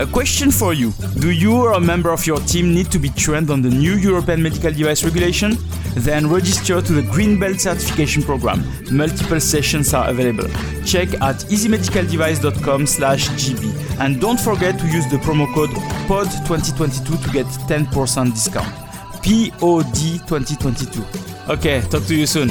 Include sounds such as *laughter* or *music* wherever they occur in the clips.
A question for you Do you or a member of your team need to be trained on the new European medical device regulation? Then register to the Green Belt certification program. Multiple sessions are available. Check at easymedicaldevice.com/gb And don't forget to use the promo code POD2022 to get 10% discount. POD 2022. Okay, talk to you soon.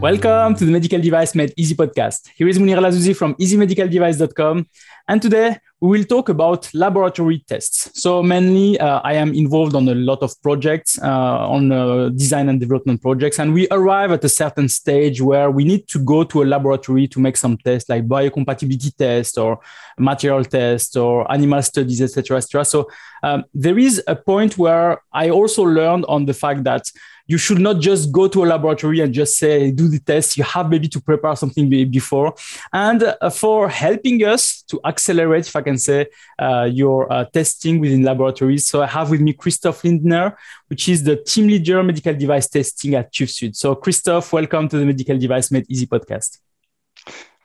Welcome to the Medical Device Made Easy podcast. Here is Munir Elazouzi from easymedicaldevice.com. And today we will talk about laboratory tests. So mainly uh, I am involved on a lot of projects, uh, on uh, design and development projects. And we arrive at a certain stage where we need to go to a laboratory to make some tests like biocompatibility tests or material tests or animal studies, etc., etc. So um, there is a point where I also learned on the fact that you should not just go to a laboratory and just say do the test. You have maybe to prepare something before. And uh, for helping us to accelerate if i can say uh, your uh, testing within laboratories so i have with me christoph lindner which is the team leader medical device testing at TÜV Süd so christoph welcome to the medical device made easy podcast.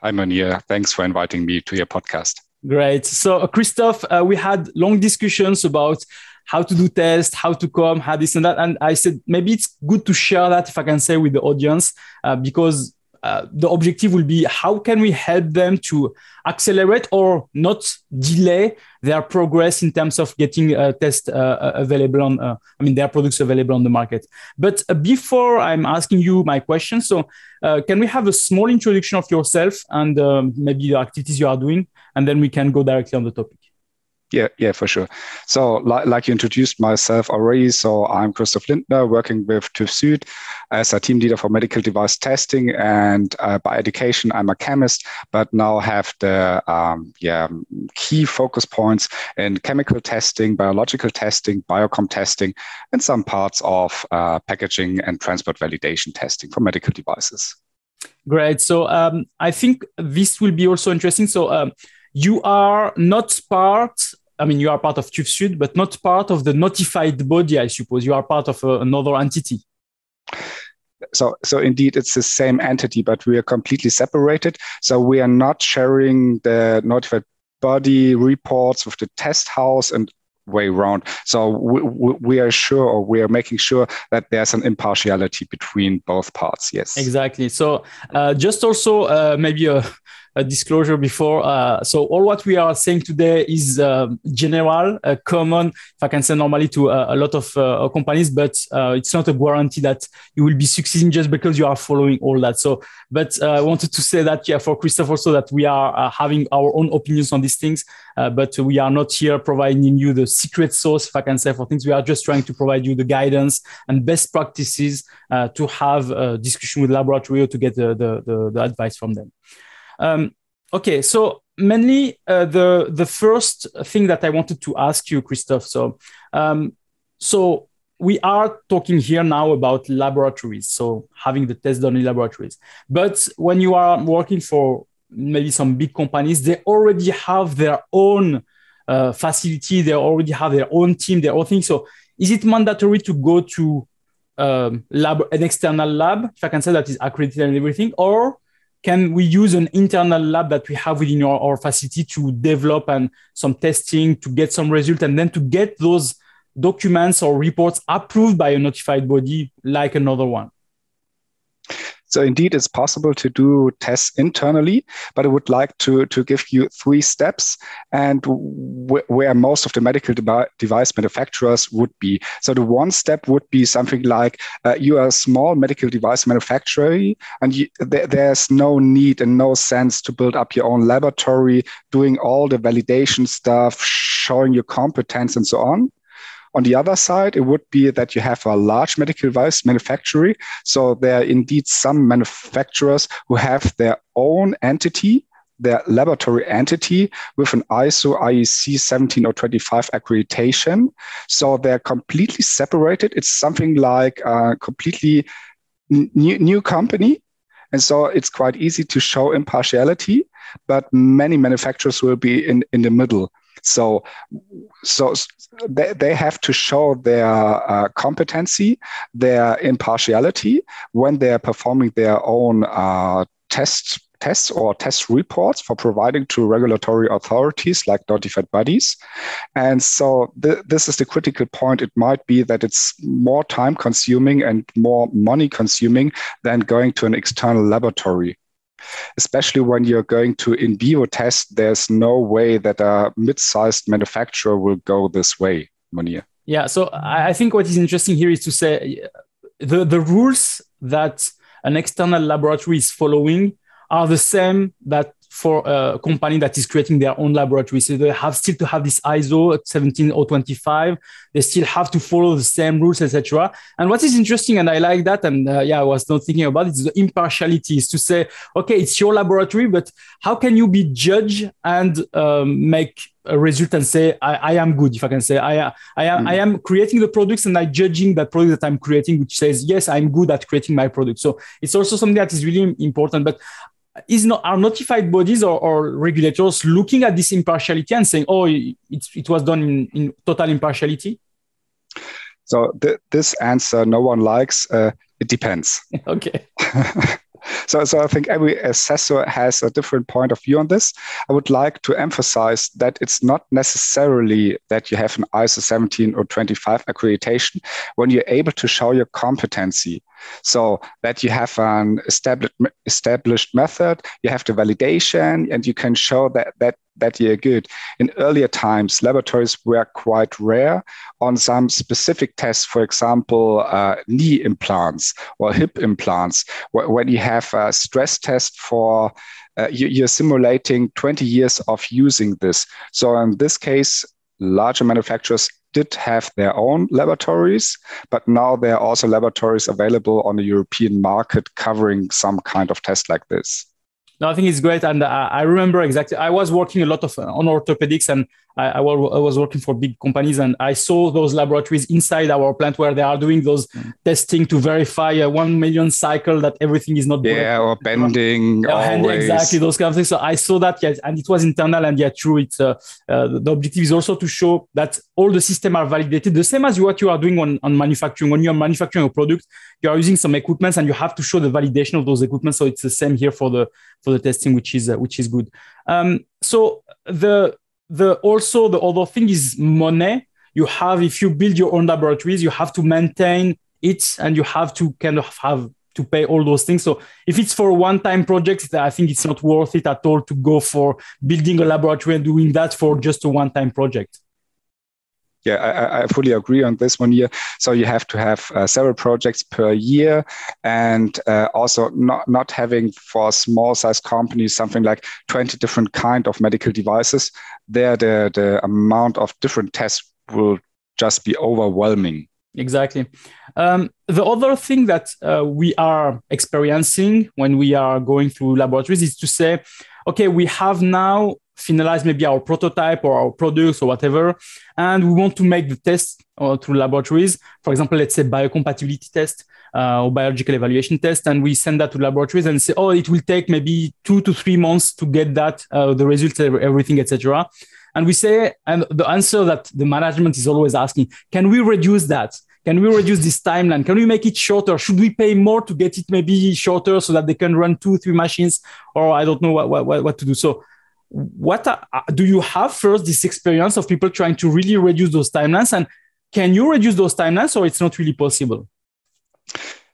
Hi Munir. thanks for inviting me to your podcast. Great. So uh, christophe uh, we had long discussions about how to do tests, how to come, how this and that. And I said maybe it's good to share that if I can say with the audience uh, because uh, the objective will be how can we help them to accelerate or not delay their progress in terms of getting a test uh, uh available on uh, i mean their products available on the market but uh, before i'm asking you my question so can we have a small introduction of yourself and um, maybe the activities you are doing and then we can go directly on the topic yeah, yeah, for sure. So, like, like you introduced myself already, so I'm Christoph Lindner, working with TÜV Süd as a team leader for medical device testing, and uh, by education, I'm a chemist, but now have the um, yeah key focus points in chemical testing, biological testing, biocom testing, and some parts of uh, packaging and transport validation testing for medical devices. Great. So, um, I think this will be also interesting. So. Um, you are not part I mean, you are part of TÜV Süd, but not part of the notified body, I suppose. You are part of uh, another entity. So, so indeed, it's the same entity, but we are completely separated. So we are not sharing the notified body reports with the test house and way around. So we, we, are sure, or we are making sure that there's an impartiality between both parts. Yes, exactly. So uh, just also uh, maybe a a disclosure before. Uh, so all what we are saying today is um, general, uh, common, if I can say normally to uh, a lot of uh, companies, but uh, it's not a guarantee that you will be succeeding just because you are following all that. So, but I wanted to say that, yeah, for Christophe also that we are having our own opinions on these things, but we are not here providing you the secret sauce, if I can say, for things. We are just trying to provide you the guidance and best practices to have a discussion with laboratory or to get the, the, the, the advice from them. Um, okay, so mainly uh, the the first thing that I wanted to ask you, Christophe. So, um, so we are talking here now about laboratories, so having the test done in laboratories. But when you are working for maybe some big companies, they already have their own uh, facility, they already have their own team, their own thing. So, is it mandatory to go to um, lab, an external lab, if I can say that is accredited and everything, or can we use an internal lab that we have within our, our facility to develop and some testing to get some result and then to get those documents or reports approved by a notified body like another one so indeed, it's possible to do tests internally, but I would like to, to give you three steps and where most of the medical device manufacturers would be. So the one step would be something like uh, you are a small medical device manufacturer and you, th there's no need and no sense to build up your own laboratory, doing all the validation stuff, showing your competence and so on. On the other side, it would be that you have a large medical device manufacturer. So there are indeed some manufacturers who have their own entity their laboratory entity with an ISO IEC 17025 accreditation. So they're completely separated. It's something like a completely new, new company. And so it's quite easy to show impartiality, but many manufacturers will be in, in the middle. So, so they, they have to show their uh, competency, their impartiality when they are performing their own uh, tests tests or test reports for providing to regulatory authorities like notified bodies. And so th- this is the critical point. It might be that it's more time consuming and more money consuming than going to an external laboratory especially when you're going to in vivo test, there's no way that a mid-sized manufacturer will go this way, Munir. Yeah, so I think what is interesting here is to say the, the rules that an external laboratory is following are the same that for a company that is creating their own laboratory. So they have still to have this ISO 17025. They still have to follow the same rules, etc. And what is interesting, and I like that, and uh, yeah, I was not thinking about it, is the impartiality is to say, okay, it's your laboratory, but how can you be judge and um, make a result and say I, I, am good if i can say i, I am mm. i am creating the products and i judging that product that i'm creating which says yes i'm good at creating my product so it's also something that is really important but is not are notified bodies or, or, regulators looking at this impartiality and saying, "Oh, it, it was done in, in total impartiality"? So th- this answer no one likes. Uh, it depends. *laughs* okay. *laughs* so, so I think every assessor has a different point of view on this. I would like to emphasize that it's not necessarily that you have an ISO 17025 accreditation when you're able to show your competency. So that you have an established established method, you have the validation, and you can show that that that you're good. In earlier times, laboratories were quite rare on some specific tests, for example, uh, knee implants or hip implants, when you have a stress test for uh, you, are simulating 20 years of using this. So in this case, larger manufacturers did have their own laboratories, but now there are also laboratories available on the European market covering some kind of test like this. No, I think it's great, and I, I remember exactly. I was working a lot of on orthopedics, and I, I, was working for big companies and I saw those laboratories inside our plant where they are doing those mm. testing to verify a one million cycle that everything is not yeah or bending yeah, exactly those kind of things. So I saw that yes, and it was internal and yeah, true. It's uh, uh, the objective is also to show that all the systems are validated, the same as what you are doing on, on manufacturing. When you are manufacturing a product, you are using some equipments and you have to show the validation of those equipments. So it's the same here for the for the testing, which is uh, which is good. Um, so the the also the other thing is money you have if you build your own laboratories you have to maintain it and you have to kind of have to pay all those things so if it's for a one-time project i think it's not worth it at all to go for building a laboratory and doing that for just a one-time project yeah, I, I, fully agree on this one here. So you have to have uh, several projects per year, and uh, also not not having for small size companies something like twenty different kind of medical devices. There, the the amount of different tests will just be overwhelming. Exactly. Um, the other thing that uh, we are experiencing when we are going through laboratories is to say, okay, we have now finalize maybe our prototype or our products or whatever, and we want to make the test uh, through laboratories. For example, let's say biocompatibility test uh, or biological evaluation test, and we send that to laboratories and say, oh, it will take maybe two to three months to get that, uh, the results, everything, etc. And we say, and the answer that the management is always asking, can we reduce that? Can we reduce this timeline? Can we make it shorter? Should we pay more to get it maybe shorter so that they can run two, three machines? Or I don't know what, what, what to do. So what are, uh, do you have first this experience of people trying to really reduce those timelines and can you reduce those timelines or it's not really possible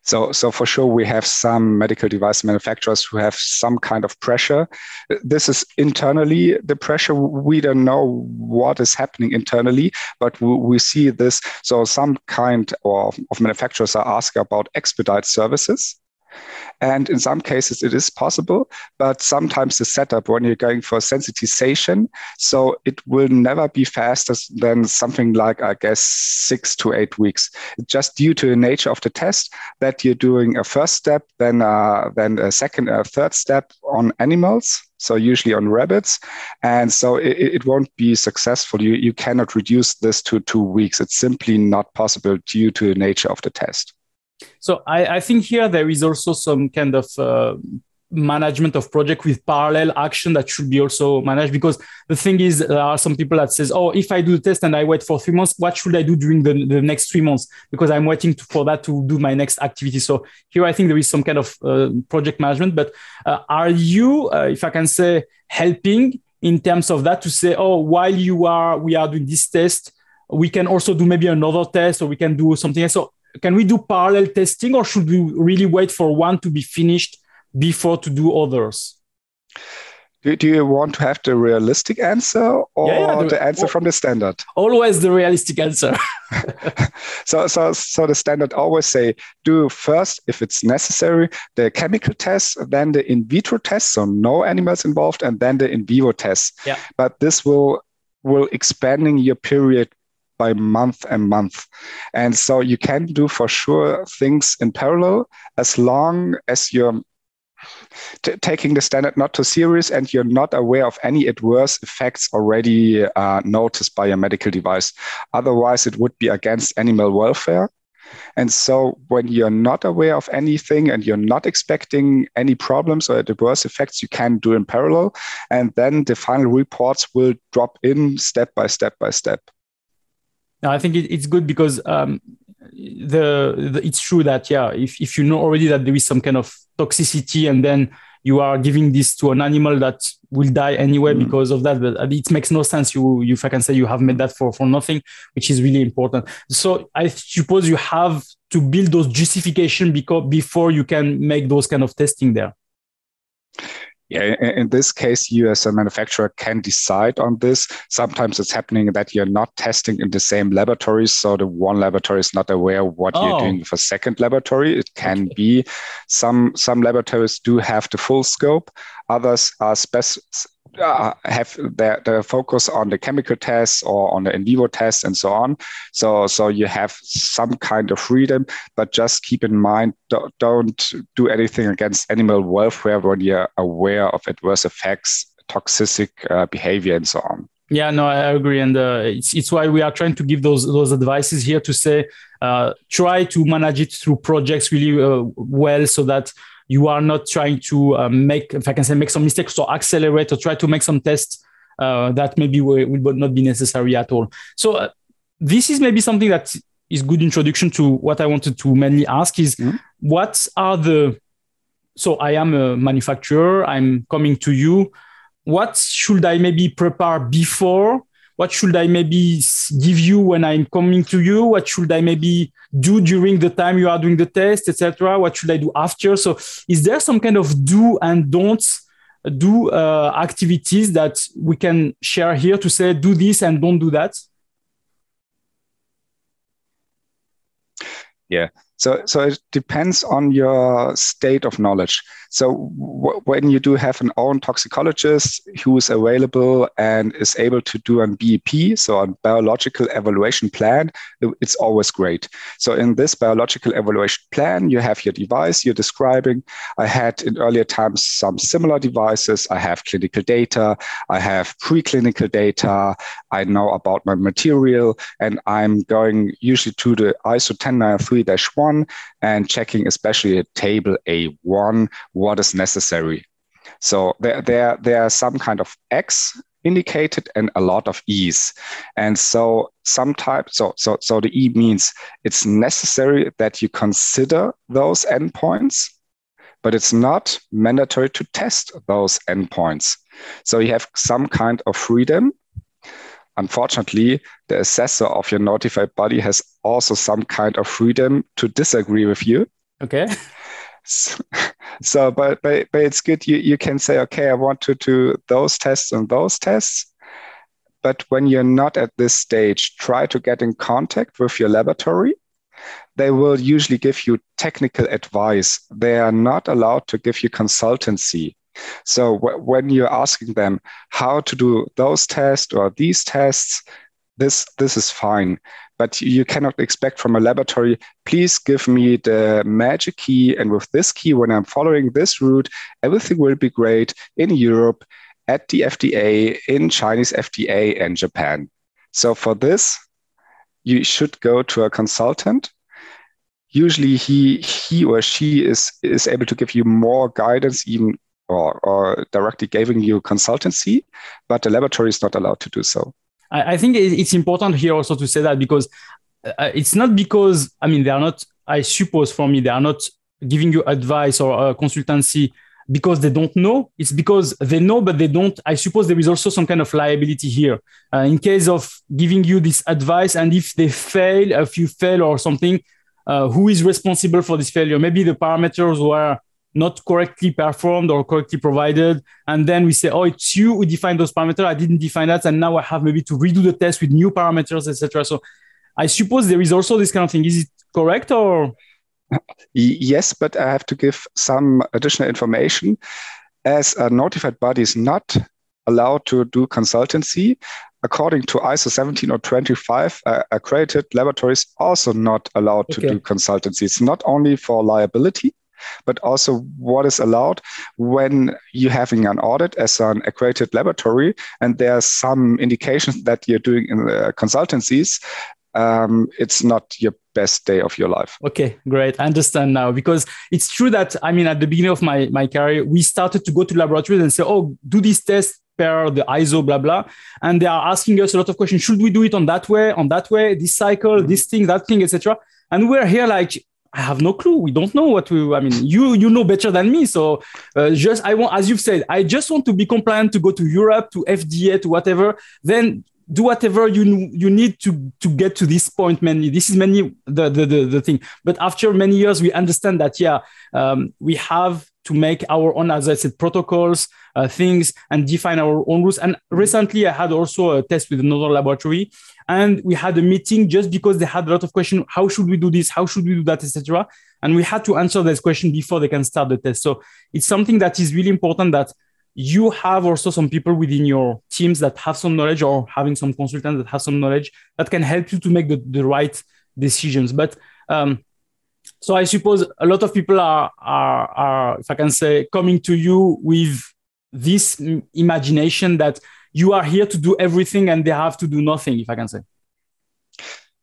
so, so for sure, we have some medical device manufacturers who have some kind of pressure. This is internally the pressure. We don't know what is happening internally, but we, we see this. So, some kind of, of manufacturers are asking about expedite services And in some cases, it is possible, but sometimes the setup when you're going for sensitization, so it will never be faster than something like, I guess, six to eight weeks. Just due to the nature of the test that you're doing a first step, then uh, then a second, a third step on animals, so usually on rabbits. And so it, it, won't be successful. You, you cannot reduce this to two weeks. It's simply not possible due to the nature of the test so I, I think here there is also some kind of uh, management of project with parallel action that should be also managed because the thing is there are some people that says oh if i do the test and i wait for three months what should i do during the, the next three months? Because i'm waiting to, for that to do my next activity. So here i think there is some kind of uh, project management. But uh, are you uh, if i can say helping in terms of that to say oh while you are we are doing this test we can also do maybe another test or we can do something else? So can we do parallel testing or should we really wait for one to be finished before to do others? Do, do you want to have the realistic answer or yeah, yeah, the, the, answer from the standard? Always the realistic answer. *laughs* *laughs* so, so, so the standard always say do first, if it's necessary, the chemical test, then the in vitro test, so no animals involved, and then the in vivo test. Yeah. But this will will expanding your period by month and month. And so you can do for sure things in parallel as long as you're t- taking the standard not too serious and you're not aware of any adverse effects already uh, noticed by a medical device. Otherwise, it would be against animal welfare. And so, when you're not aware of anything and you're not expecting any problems or adverse effects, you can do in parallel. And then the final reports will drop in step by step by step. Now, I think it, it's good because um, the, the, it's true that yeah, if if you know already that there is some kind of toxicity and then you are giving this to an animal that will die anyway mm. because of that but it makes no sense. You, you if i can say you have made that for for nothing which is really important. So i suppose you have to build those justification because before you can make those kind of testing there yeah, in this case, you as a manufacturer can decide on this. Sometimes it's happening that you're not testing in the same laboratories, so the one laboratory is not aware what oh. you're doing for second laboratory. It can okay. be some some laboratories do have the full scope. Others are spec uh, have their, their focus on the chemical tests or on the in vivo tests and so on. So, so you have some kind of freedom, but just keep in mind don't, don't do anything against animal welfare when you're aware of adverse effects, toxic uh, behavior, and so on. Yeah, no, I agree, and uh, it's it's why we are trying to give those those advices here to say uh, try to manage it through projects really uh, well, so that you are not trying to um, make, if I can say, make some mistakes or accelerate or try to make some tests uh, that maybe will, will, not be necessary at all. So uh, this is maybe something that is good introduction to what I wanted to mainly ask is mm-hmm. what are the so I am a manufacturer, I'm coming to you. What should I maybe prepare before what should I maybe give you when I'm coming to you? What should I maybe do during the time you are doing the test, etc.? What should I do after? So, is there some kind of do and don'ts? do uh, activities that we can share here to say do this and don't do that yeah so, so it depends on your state of knowledge. So w- when you do have an own toxicologist who is available and is able to do an BEP, so a biological evaluation plan, it's always great. So in this biological evaluation plan, you have your device you're describing. I had in earlier times some similar devices. I have clinical data. I have preclinical data. I know about my material, and I'm going usually to the ISO 10993-1 and checking especially at table A1 what is necessary. So there, there, there are some kind of X indicated and a lot of E's. And so some type, so, so, so the E means it's necessary that you consider those endpoints, but it's not mandatory to test those endpoints. So you have some kind of freedom Unfortunately, the assessor of your notified body has also some kind of freedom to disagree with you. Okay. So, but, but but it's good you, you can say, okay, I want to do those tests and those tests. But when you're not at this stage, try to get in contact with your laboratory they will usually give you technical advice. They are not allowed to give you consultancy. So w- when you're asking them how to do those tests or these tests, this this is fine. But you cannot expect from a laboratory, please give me the magic key, and with this key, when I'm following this route, everything will be great in Europe, at the FDA, in Chinese FDA, and Japan. So for this, you should go to a consultant usually he he or she is is able to give you more guidance even or, or directly giving you consultancy but the laboratory is not allowed to do so i, I think it's important here also to say that because uh, it's not because i mean they are not i suppose for me they are not giving you advice or uh, consultancy because they don't know it's because they know but they don't i suppose there is also some kind of liability here uh, in case of giving you this advice and if they fail if you fail or something uh, who is responsible for this failure. Maybe the parameters were not correctly performed or correctly provided. And then we say, oh, it's you who defined those parameters. I didn't define that. And now I have maybe to redo the test with new parameters, etc. So I suppose there is also this kind of thing. Is it correct or? Yes, but I have to give some additional information. As a notified body is not allowed to do consultancy, according to ISO 17025, uh, accredited laboratories also not allowed okay. to do consultancy. It's not only for liability, but also what is allowed when you're having an audit as an accredited laboratory and there's some indications that you're doing in the consultancies um, it's not your best day of your life. Okay, great. I understand now because it's true that I mean at the beginning of my my career, we started to go to laboratories and say, "Oh, do this test per the ISO, blah, blah. And they are asking us a lot of questions. Should we do it on that way, on that way, this cycle, mm-hmm. this thing, that thing, etc. And we're here like, I have no clue. We don't know what we. I mean, you you know better than me. So uh, just I want, as you've said, I just want to be compliant to go to Europe, to FDA, to whatever. Then do whatever you you need to to get to this point. Mainly, this is mainly the the the, the thing. But after many years, we understand that yeah, um, we have to make our own, as I said, protocols, uh, things, and define our own rules. And recently, I had also a test with another laboratory, and we had a meeting just because they had a lot of questions: how should we do this? How should we do that, etc. And we had to answer this question before they can start the test. So it's something that is really important that you have also some people within your teams that have some knowledge or having some consultants that have some knowledge that can help you to make the, the right decisions. But um, so I suppose a lot of people are, are, are, if I can say, coming to you with this imagination that you are here to do everything and they have to do nothing, if I can say.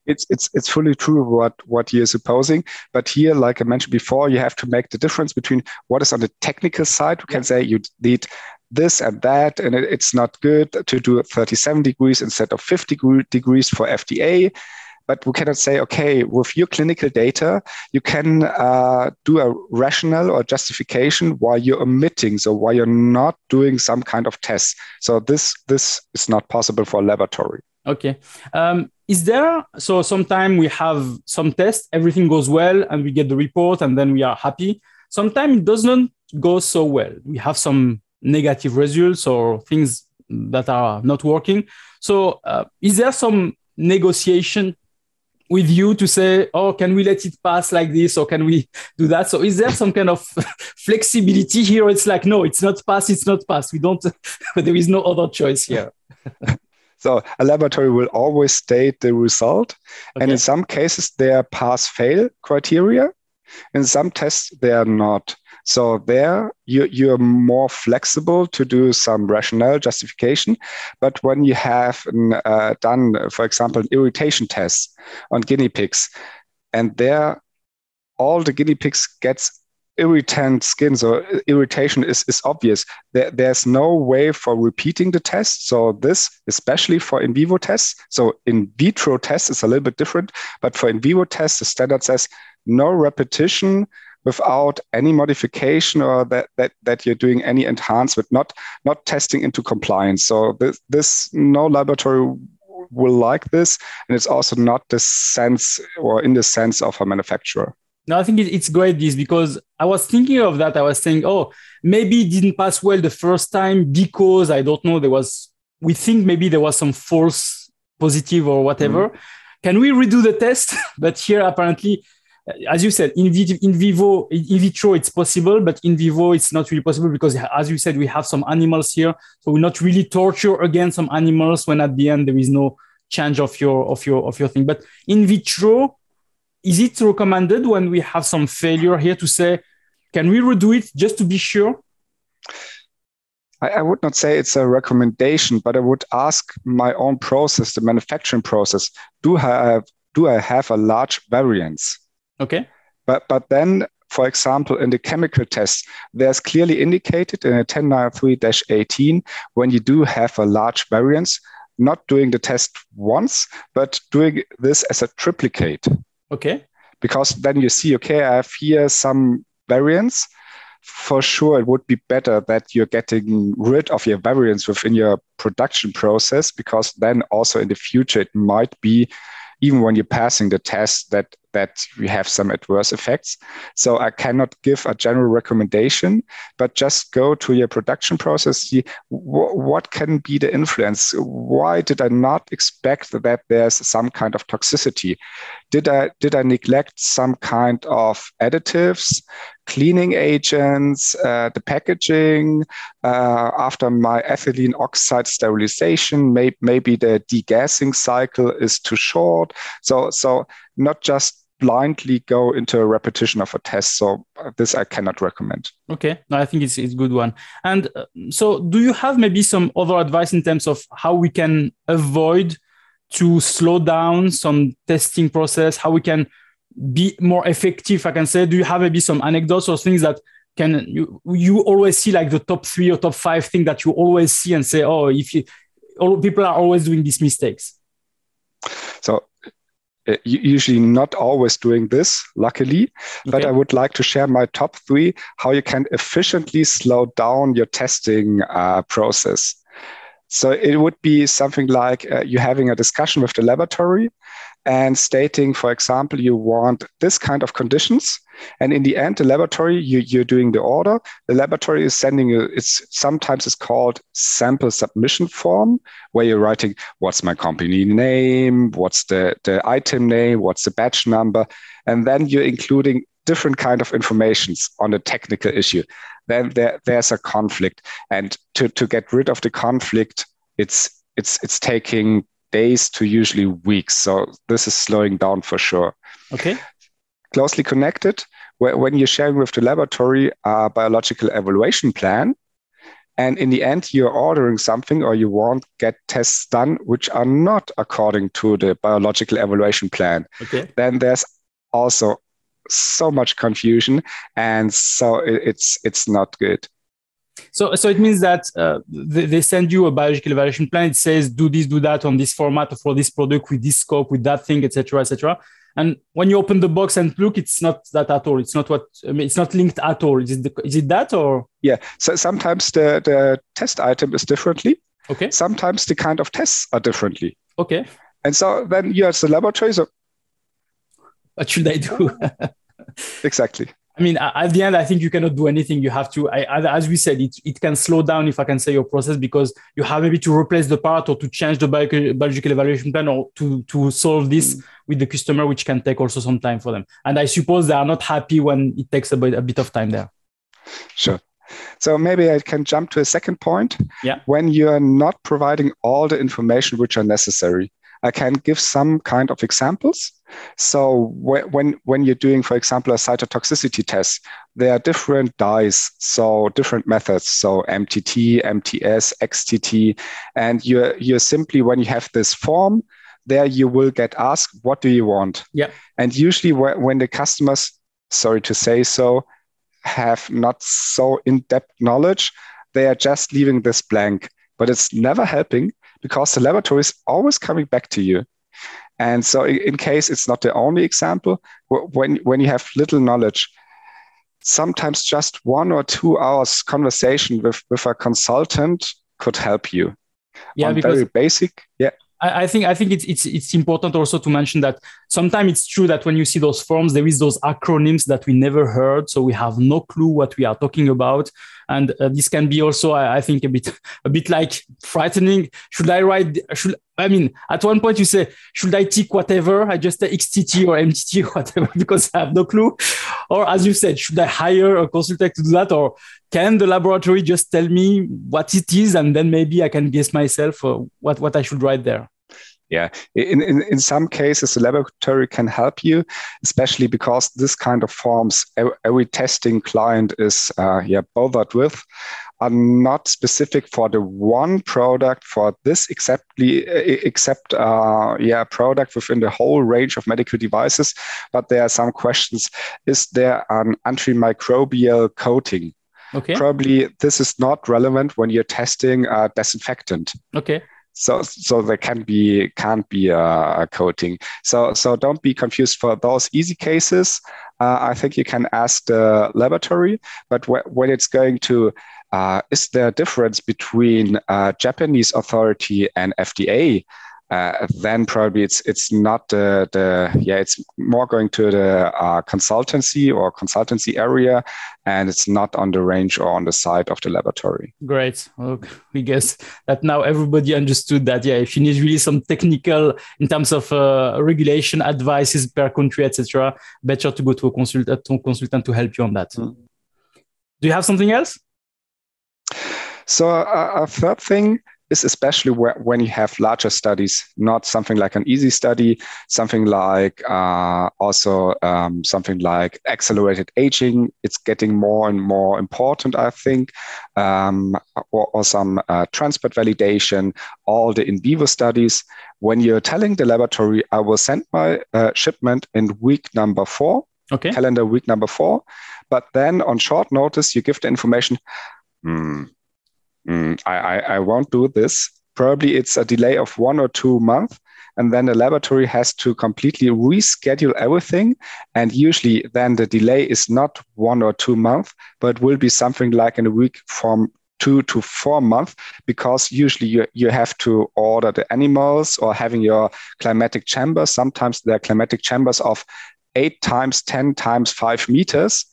It's, it's, it's fully true what, what you're supposing. But here, like I mentioned before, you have to make the difference between what is on the technical side. We can say you need this and that, and it, it's not good to do 37 degrees instead of 50 degrees for FDA but we cannot say, okay, with your clinical data, you can uh, do a rationale or justification why you're omitting, so why you're not doing some kind of test. So this this is not possible for a laboratory. Okay. Um, is there so sometimes we have some test, everything goes well, and we get the report, and then we are happy. Sometimes it doesn't go so well. We have some negative results or things that are not working. So, uh, is there some negotiation with you to say, oh, can we let it pass like this or can we do that? So is there some kind of *laughs* flexibility here? It's like, no, it's not pass, it's not pass. We don't, but *laughs* there is no other choice here. *laughs* so a laboratory will always state the result. Okay. And in some cases, there are pass fail criteria. In some tests, they are not. So there you, you're more flexible to do some rationale justification. But when you have uh, done, for example, an irritation test on guinea pigs, and there all the guinea pigs gets irritant skin, so irritation is, is obvious. There, there's no way for repeating the test. So this, especially for in vivo tests, so in vitro tests is a little bit different, but for in vivo tests, the standard says no repetition without any modification or that, that, that you're doing any enhancement, not, not testing into compliance. So this, this no laboratory will like this. And it's also not the sense or in the sense of a manufacturer. No, I think it's great this because I was thinking of that. I was saying, oh, maybe it didn't pass well the first time because I don't know, there was, we think maybe there was some false positive or whatever. Mm can we redo the test? *laughs* but here apparently, as you said, in, in vivo, in vitro, it's possible, but in vivo, it's not really possible because, as you said, we have some animals here, so we're not really torture again some animals when at the end there is no change of your of your of your thing. But in vitro, is it recommended when we have some failure here to say, can we redo it just to be sure? I, would not say it's a recommendation, but I would ask my own process, the manufacturing process, do I have do I have a large variance? Okay. But but then for example, in the chemical test, there's clearly indicated in a 10993-18 when you do have a large variance, not doing the test once, but doing this as a triplicate. Okay. Because then you see, okay, I have here some variance. For sure, it would be better that you're getting rid of your variance within your production process, because then also in the future, it might be even when you're passing the test that that we have some adverse effects. So I cannot give a general recommendation, but just go to your production process, see what can be the influence. Why did I not expect that there's some kind of toxicity? Did I did I neglect some kind of additives, cleaning agents, uh, the packaging? Uh, after my ethylene oxide sterilization, may, maybe the degassing cycle is too short. So so not just blindly go into a repetition of a test. So uh, this I cannot recommend. Okay, no, I think it's it's a good one. And uh, so, do you have maybe some other advice in terms of how we can avoid to slow down some testing process? How we can be more effective? I can say. Do you have maybe some anecdotes or things that can you you always see like the top three or top five thing that you always see and say, oh, if you all people are always doing these mistakes. So usually not always doing this, luckily, okay. but I would like to share my top three how you can efficiently slow down your testing uh, process. So it would be something like uh, you having a discussion with the laboratory and stating, for example, you want this kind of conditions. And in the end, the laboratory, you, you're doing the order. The laboratory is sending you, it's sometimes it's called sample submission form, where you're writing what's my company name, what's the, the item name, what's the batch number. And then you're including different kind of informations on a technical issue. Then there, there's a conflict. And to, to get rid of the conflict, it's it's it's taking days to usually weeks. So this is slowing down for sure. Okay. Closely connected, when you're sharing with the laboratory a biological evaluation plan, and in the end you're ordering something or you want get tests done which are not according to the biological evaluation plan, okay. then there's also so much confusion, and so it's it's not good. So, so it means that uh, they, they, send you a biological evaluation plan. It says do this, do that on this format for this product with this scope, with that thing, etc., etc. And when you open the box and look, it's not that at all. It's not what I mean, it's not linked at all. Is it the, is it that or? Yeah. So sometimes the the test item is differently. Okay. Sometimes the kind of tests are differently. Okay. And so then you as the laboratory. So what should I do? *laughs* exactly. I mean, at the end, I think you cannot do anything. You have to, I, as we said, it, it can slow down, if I can say, your process because you have maybe to replace the part or to change the biological evaluation plan or to, to solve this mm. with the customer, which can take also some time for them. And I suppose they are not happy when it takes a bit, a bit of time there. Sure. So maybe I can jump to a second point. Yeah. When you're not providing all the information which are necessary, I can give some kind of examples. So when when you're doing, for example, a cytotoxicity test, there are different dyes, so different methods, so MTT, MTS, XTT, and you're you're simply when you have this form, there you will get asked, what do you want? Yeah. And usually when the customers, sorry to say so, have not so in-depth knowledge, they are just leaving this blank. But it's never helping because the laboratory is always coming back to you. And so, in case it's not the only example, when, when you have little knowledge, sometimes just one or two hours conversation with, with a consultant could help you. Yeah, On because very basic. Yeah. I, I, think I think it's it's it's important also to mention that sometimes it's true that when you see those forms, there is those acronyms that we never heard, so we have no clue what we are talking about, and uh, this can be also I, I, think a bit a bit like frightening. Should I write? Should I mean at one point you say should I tick whatever? I just XTT or MTT or whatever *laughs* because I have no clue, or as you said, should I hire a consultant to do that, or can the laboratory just tell me what it is and then maybe I can guess myself uh, what what I should write there? Yeah, in, in, in some cases, the laboratory can help you, especially because this kind of forms every testing client is uh, yeah bothered with are not specific for the one product for this exactly except uh, yeah product within the whole range of medical devices but there are some questions. Is there an antimicrobial coating? Okay. Probably this is not relevant when you're testing a disinfectant. Okay so so there can be can't be a, coating. So so don't be confused for those easy cases. Uh, i think you can ask the laboratory but wh- when it's going to uh, is there a difference between uh, japanese authority and fda uh, then probably it's it's not the, the yeah it's more going to the uh, consultancy or consultancy area and it's not on the range or on the side of the laboratory. Great. Well, we guess that now everybody understood that yeah if you need really some technical in terms of uh, regulation advices per country etc better to go to a consultant, to consultant to help you on that. Mm. do you have something else? So uh, a third thing is especially where, when you have larger studies, not something like an easy study, something like uh, also um, something like accelerated aging. It's getting more and more important, I think, um, or, or, some uh, transport validation, all the in vivo studies. When you're telling the laboratory, I will send my uh, shipment in week number four, okay. calendar week number four, but then on short notice, you give the information. Hmm, mm, I, I, I won't do this. Probably it's a delay of one or two months. And then the laboratory has to completely reschedule everything. And usually then the delay is not one or two months, but will be something like in a week from two to four months because usually you, you have to order the animals or having your climatic chambers. Sometimes there are climatic chambers of eight times, 10 times five meters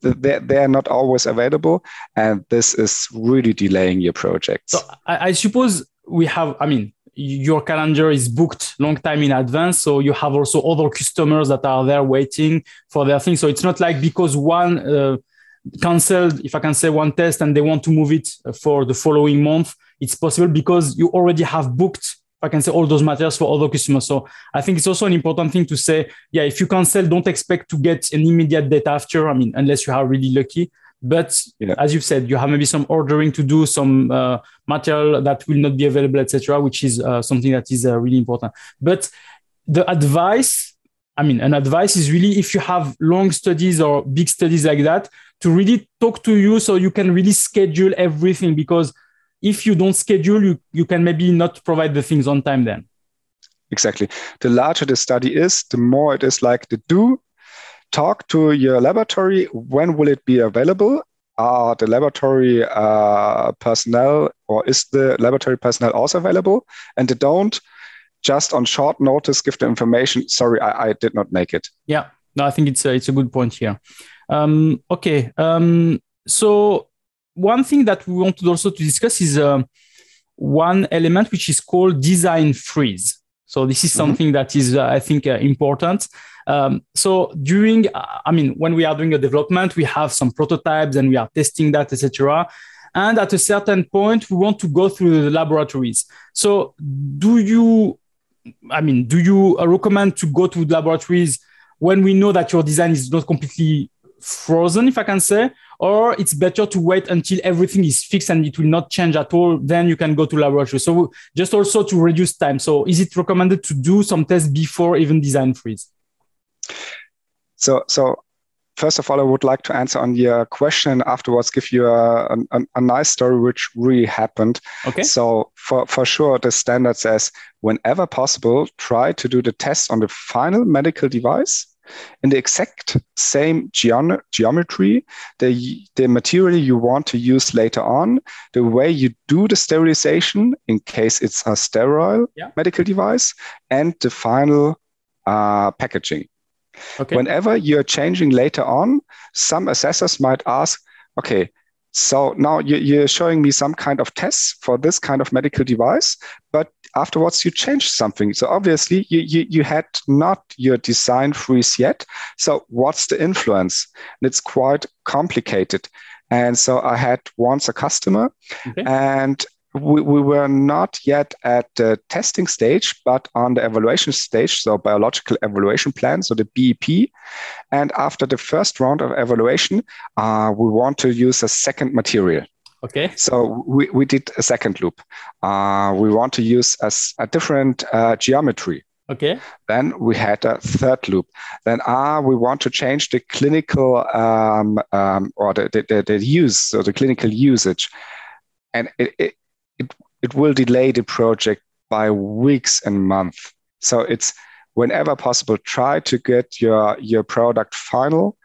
they're, they're not always available and this is really delaying your projects so I, I, suppose we have i mean your calendar is booked long time in advance so you have also other customers that are there waiting for their thing. So it's not like because one uh, canceled if i can say one test and they want to move it for the following month it's possible because you already have booked I can say all those materials for other customers. So I think it's also an important thing to say, yeah, if you cancel, don't expect to get an immediate date after. I mean, unless you are really lucky. But yeah. as you've said, you have maybe some ordering to do, some uh, material that will not be available, etc., which is uh, something that is uh, really important. But the advice, I mean, an advice is really if you have long studies or big studies like that, to really talk to you so you can really schedule everything because if you don't schedule, you, you can maybe not provide the things on time then. Exactly. The larger the study is, the more it is like the do. Talk to your laboratory. When will it be available? Are the laboratory uh, personnel or is the laboratory personnel also available? And they don't just on short notice give the information. Sorry, I, I did not make it. Yeah, no, I think it's a, it's a good point here. Um, okay, um, so one thing that we wanted also to discuss is uh, one element which is called design freeze. So this is mm-hmm. something mm-hmm. that is, uh, I think, uh, important. Um, so during, I mean, when we are doing a development, we have some prototypes and we are testing that, etc. And at a certain point, we want to go through the laboratories. So do you, I mean, do you recommend to go to the laboratories when we know that your design is not completely frozen, if I can say, or it's better to wait until everything is fixed and it will not change at all. Then you can go to laboratory. So just also to reduce time. So is it recommended to do some tests before even design freeze? So, so first of all, I would like to answer on your question. Afterwards, give you a, a, a, nice story which really happened. Okay. So for, for sure, the standard says whenever possible, try to do the test on the final medical device in the exact same geom- geometry, the, the material you want to use later on, the way you do the sterilization in case it's a sterile yeah. medical device, and the final uh, packaging. Okay. Whenever you're changing later on, some assessors might ask, okay, so now you're showing me some kind of tests for this kind of medical device, but afterwards you changed something. So obviously you, you, you had not your design freeze yet. So what's the influence? And it's quite complicated. And so I had once a customer okay. and we, we were not yet at the testing stage, but on the evaluation stage, so biological evaluation plan, so the BEP. And after the first round of evaluation, uh, we want to use a second material. Okay. So we, we did a second loop. Uh, we want to use a, a different uh, geometry. Okay. Then we had a third loop. Then ah, we want to change the clinical um, um, or the, the, the, use, so the clinical usage. And it, it, it, it will delay the project by weeks and months. So it's whenever possible, try to get your, your product final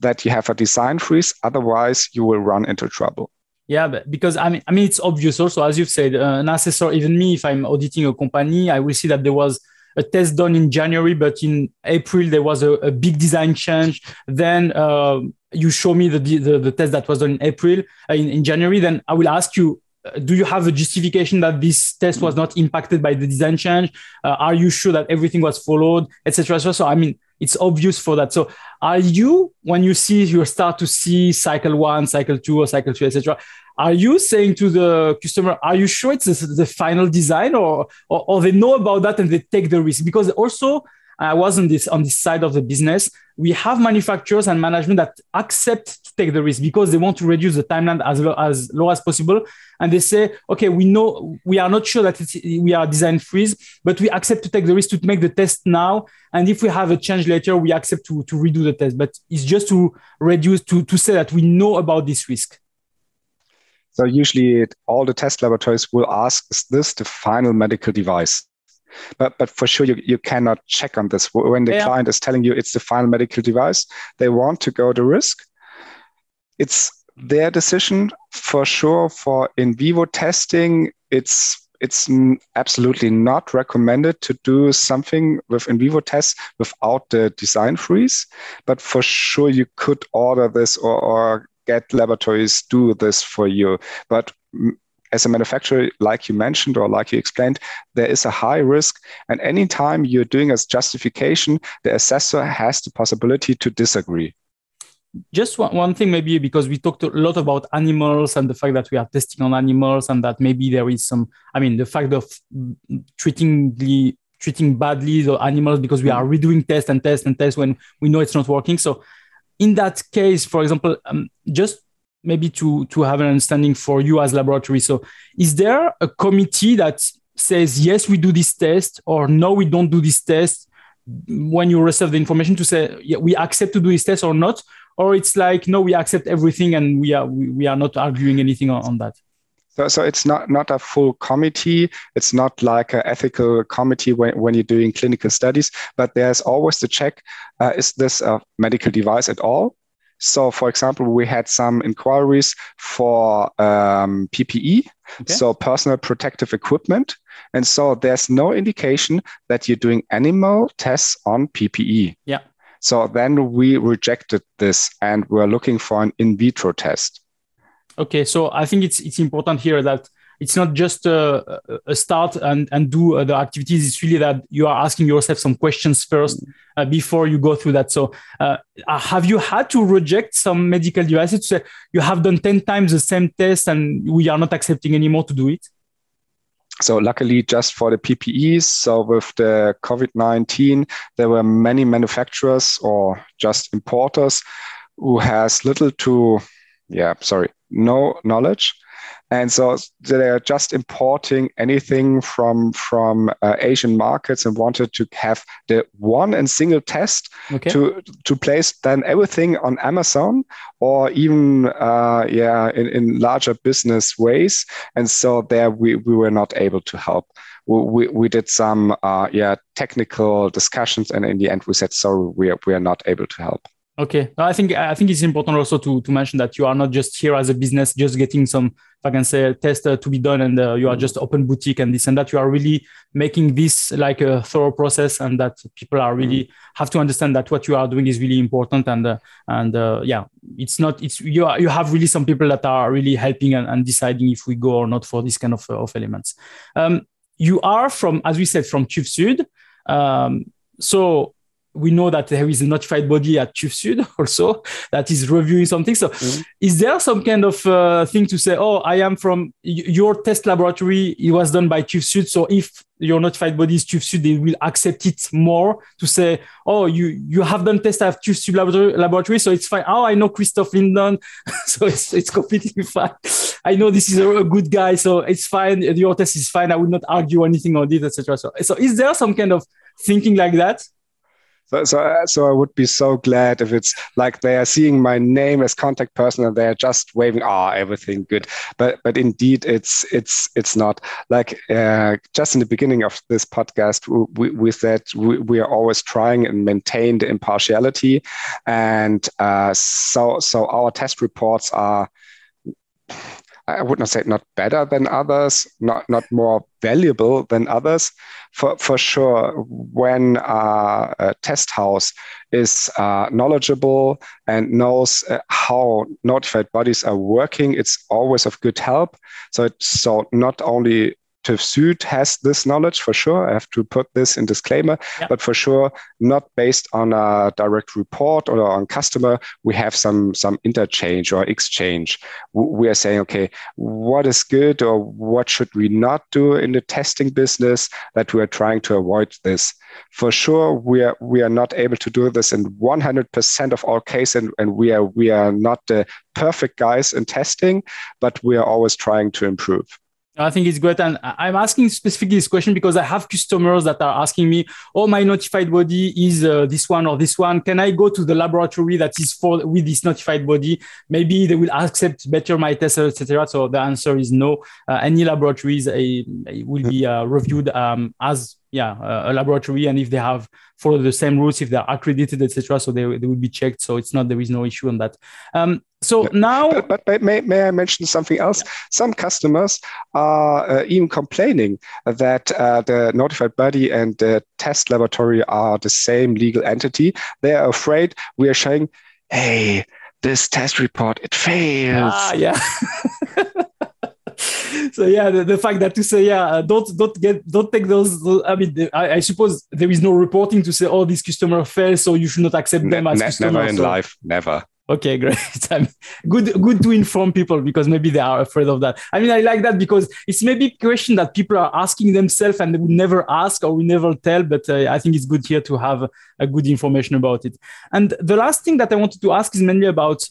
that you have a design freeze. Otherwise, you will run into trouble. Yeah, but because I mean, I mean, it's obvious also, as you've said, uh, an assessor, even me, if I'm auditing a company, I will see that there was a test done in January, but in April there was a, a big design change. Then uh, you show me the, the, the test that was done in April, uh, in, in January. Then I will ask you, do you have a justification that this test was not impacted by the design change? Uh, are you sure that everything was followed, etc. So, I mean, it's obvious for that. So, are you when you see you start to see cycle one, cycle two, or cycle three, etc. Are you saying to the customer, "Are you sure it's the, the final design, or, or or they know about that and they take the risk?" Because also I was on this on this side of the business. We have manufacturers and management that accept to take the risk because they want to reduce the timeline as low as low as possible. And they say, okay, we know we are not sure that we are design freeze, but we accept to take the risk to make the test now. And if we have a change later, we accept to, to redo the test. But it's just to reduce to, to say that we know about this risk. So usually all the test laboratories will ask, is this the final medical device? But but for sure, you, you cannot check on this. When the yeah. client is telling you it's the final medical device, they want to go the risk. It's their decision for sure. For in vivo testing, it's it's absolutely not recommended to do something with in vivo tests without the design freeze. But for sure, you could order this or, or get laboratories do this for you. But as a manufacturer, like you mentioned or like you explained, there is a high risk. And anytime you're doing a justification, the assessor has the possibility to disagree. Just one, one thing, maybe because we talked a lot about animals and the fact that we are testing on animals, and that maybe there is some, I mean, the fact of treating the treating badly the animals because we are redoing tests and tests and tests when we know it's not working. So, in that case, for example, um, just maybe to to have an understanding for you as laboratory so is there a committee that says yes we do this test or no we don't do this test when you receive the information to say yeah, we accept to do this test or not or it's like no we accept everything and we are we, we are not arguing anything on, on that so, so it's not, not a full committee. It's not like an ethical committee when, when you're doing clinical studies, but there's always the check, uh, is this a medical device at all? So, for example, we had some inquiries for um, PPE, okay. so personal protective equipment. And so there's no indication that you're doing animal tests on PPE. Yeah. So then we rejected this and we're looking for an in vitro test. Okay, so I think it's it's important here that it's not just a, a start and, and do the activities. It's really that you are asking yourself some questions first uh, before you go through that. So, uh, uh have you had to reject some medical devices you have done 10 times the same test and we are not accepting anymore to do it? So luckily, just for the PPEs, so with the COVID-19, there were many manufacturers or just importers who has little to, yeah, sorry, no knowledge and so they're just importing anything from from uh, Asian markets and wanted to have the one and single test okay. to to place then everything on Amazon or even uh, yeah in, in larger business ways. And so there we, we were not able to help. we, we did some uh, yeah technical discussions, and in the end, we said sorry, we are we are not able to help. Okay, I think I think it's important also to to mention that you are not just here as a business, just getting some, if I can say, test uh, to be done, and uh, you are just open boutique and this and that. You are really making this like a thorough process, and that people are really mm. have to understand that what you are doing is really important, and uh, and uh, yeah, it's not it's you are, you have really some people that are really helping and, and deciding if we go or not for this kind of of elements. Um, you are from, as we said, from TÜV Süd. Um, so we know that there is a notified body at TÜV Süd *laughs* also that is reviewing something. So, mm-hmm. is there some kind of uh, thing to say, oh, I am from your test laboratory, it was done by TÜV Süd. So, if your notified body is TÜV Süd, they will accept it more to say, oh, you, you have done test at TÜV Süd laboratory, laboratory, so it's fine. Oh, I know Christoph Linden, *laughs* so it's, it's completely *laughs* fine. I know this is a, a, good guy, so it's fine. Your test is fine. I will not argue anything on it, etc. So, so, is there some kind of thinking like that? So, so, so I would be so glad if it's like they are seeing my name as contact person and they are just waving, ah, oh, everything good. But, but indeed, it's it's it's not like uh, just in the beginning of this podcast, we, we said we, we are always trying and maintain the impartiality, and uh, so so our test reports are I would not say not better than others, not not more valuable than others. For for sure, when uh, a test house is uh, knowledgeable and knows uh, how notified bodies are working, it's always of good help. So so not only TÜV Süd has this knowledge for sure. I have to put this in disclaimer, but for sure, not based on a direct report or on customer. We have some some interchange or exchange. We are saying, okay, what is good or what should we not do in the testing business that we are trying to avoid this. For sure, we are we are not able to do this in 100% of all cases, and, and we are we are not the perfect guys in testing, but we are always trying to improve. I think it's great. And I'm asking specifically this question because I have customers that are asking me, oh, my notified body is uh, this one or this one. Can I go to the laboratory that is for with this notified body? Maybe they will accept better my test, etc. So the answer is no. Uh, any laboratories uh, will be uh, reviewed um, as yeah uh, a laboratory and if they have followed the same rules if they're accredited etc so they, they will be checked so it's not there is no issue on that. Um, so yeah. now but, but, but, may, may i mention something else? Yeah. some customers are uh, even complaining that uh, the notified body and the test laboratory are the same legal entity. They are afraid. We are saying hey this test report it fails. Ah, yeah *laughs* so yeah, the, the, fact that to say yeah, uh, don't don't get don't take those. those I mean, I, I, suppose there is no reporting to say oh this customer fails, so you should not accept them as ne- customers. Never in so. life, never. Okay, *laughs* great. I mean, good, good to inform people because maybe they are afraid of that. I mean, I like that because it's maybe a question that people are asking themselves and they would never ask or we never tell. But uh, I think it's good here to have a good information about it. And the last thing that I wanted to ask is mainly about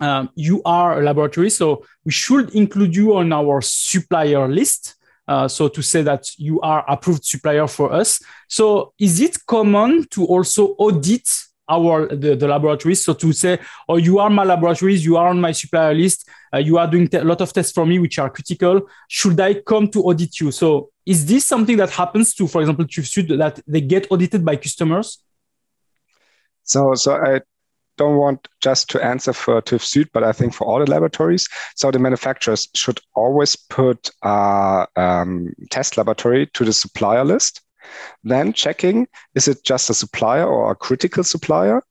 um, you are a laboratory, so we should include you on our supplier list. Uh, so to say that you are approved supplier for us. So is it common to also audit our the, the laboratories? So to say, oh, you are my laboratories, you are on my supplier list, uh, you are doing a lot of tests for me which are critical. Should I come to audit you? So is this something that happens to, for example, TÜV Süd that they get audited by customers? So, so I don't want just to answer for TÜV Süd, but I think for all the laboratories. So the manufacturers should always put a um, test laboratory to the supplier list. Then checking, is it just a supplier or a critical supplier?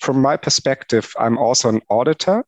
From my perspective, I'm also an auditor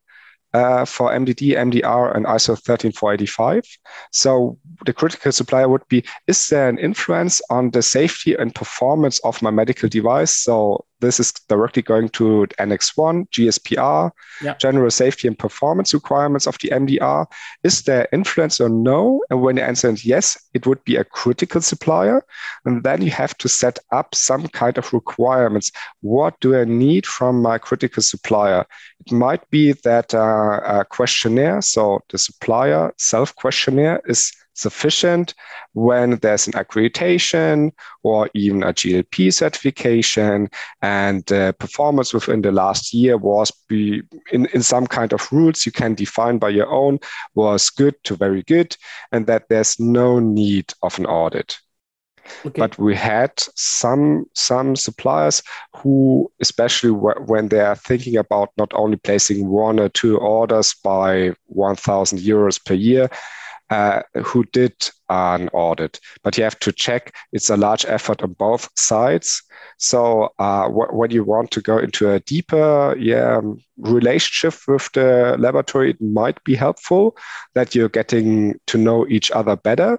uh, for MDD, MDR, and ISO 13485. So the critical supplier would be, is there an influence on the safety and performance of my medical device? So this is directly going to Annex 1, GSPR, yeah. general safety and performance requirements of the MDR. Is there influence or no? And when the answer is yes, it would be a critical supplier. And then you have to set up some kind of requirements. What do I need from my critical supplier? It might be that uh, a questionnaire, so the supplier self questionnaire is sufficient when there's an accreditation or even a GLP certification and uh, performance within the last year was be in, in some kind of rules you can define by your own was good to very good and that there's no need of an audit. Okay. But we had some some suppliers who, especially when they are thinking about not only placing one or two orders by 1,000 euros per year, uh, who did an audit. But you have to check; it's a large effort on both sides. So uh, wh- when you want to go into a deeper yeah, relationship with the laboratory, it might be helpful that you're getting to know each other better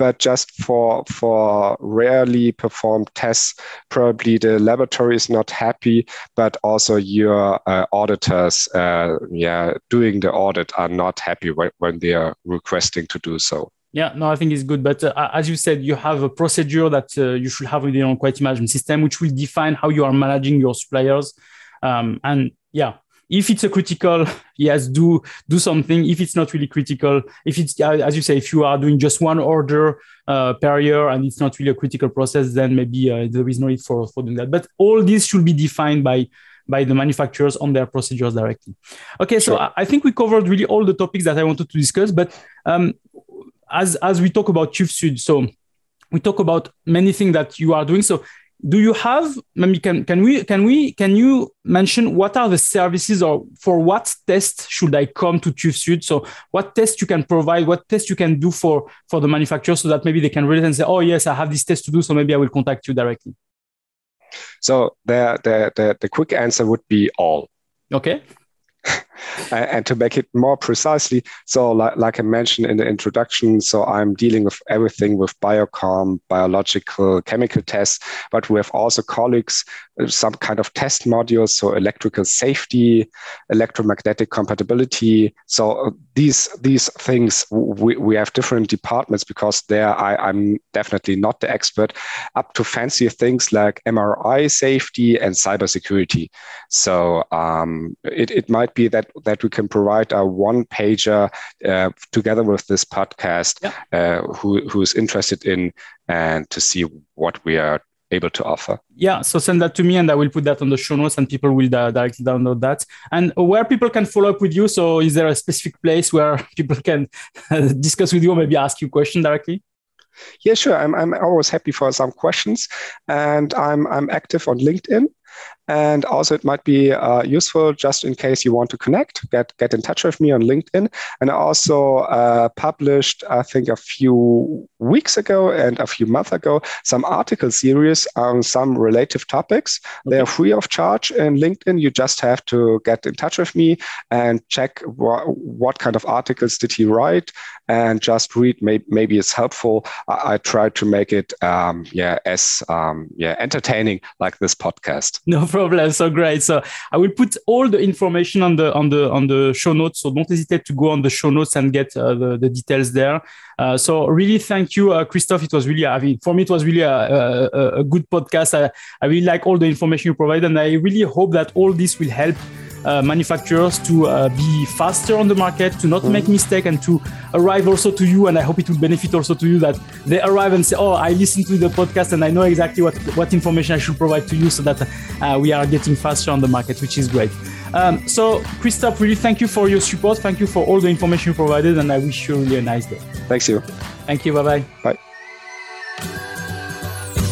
but just for for rarely performed tests, probably the laboratory is not happy, but also your uh, auditors, uh, yeah, doing the audit are not happy when, when they are requesting to do so. Yeah, no, I think it's good. But uh, as you said, you have a procedure that uh, you should have within your quality management system, which will define how you are managing your suppliers. Um, and yeah, if it's a critical yes do do something. If it's not really critical if it's as you say if you are doing just one order uh, per year and it's not really a critical process then maybe uh, there is no need for, for doing that. But all this should be defined by by the manufacturers on their procedures directly. Okay sure. so I, think we covered really all the topics that i wanted to discuss but um, as as we talk about TÜV so we talk about many things that you are doing. So do you have maybe can can we can we can you mention what are the services or for what test should i come to TÜV so what test you can provide what test you can do for for the manufacturer so that maybe they can relate and say oh yes i have this test to do so maybe i will contact you directly. So the the the, the quick answer would be all. Okay *laughs* and to make it more precisely, so like, like, I mentioned in the introduction, so I'm dealing with everything with biocom, biological, chemical tests, but we have also colleagues, uh, some kind of test modules, so electrical safety, electromagnetic compatibility. So uh, these these things we, we have different departments because there I, I'm definitely not the expert, up to fancy things like MRI safety and cybersecurity. So um, it, it might be that that we can provide a one pager uh, together with this podcast yeah. uh, who who's interested in and to see what we are able to offer. Yeah, so send that to me and I will put that on the show notes and people will directly download that. And where people can follow up with you. So is there a specific place where *laughs* people can *laughs* discuss with you or maybe ask you question directly? Yeah, sure. I'm, I'm always happy for some questions and I'm, I'm active on LinkedIn. And also, it might be uh, useful just in case you want to connect, get, get in touch with me on LinkedIn. And I also uh, published, I think, a few weeks ago and a few months ago, some article series on some relative topics. Okay. They are free of charge in LinkedIn. You just have to get in touch with me and check wh- what kind of articles did he write and just read. Maybe, maybe it's helpful. I, I try to make it, um, yeah, as um, yeah, entertaining like this podcast. No problem. So great. So I will put all the information on the on the on the show notes. So don't hesitate to go on the show notes and get uh, the, the details there. Uh, so really, thank you, uh, Christoph. It was really, I mean, for me, it was really a, a, a good podcast. I, I really like all the information you provide, and I really hope that all this will help uh, manufacturers to uh, be faster on the market, to not make mistake, and to arrive also to you. And I hope it will benefit also to you that they arrive and say, "Oh, I listened to the podcast and I know exactly what what information I should provide to you, so that uh, we are getting faster on the market, which is great." Um, so, Christoph, really thank you for your support. Thank you for all the information you provided, and I wish you really a nice day. Thanks you. Thank you. Bye bye. Bye.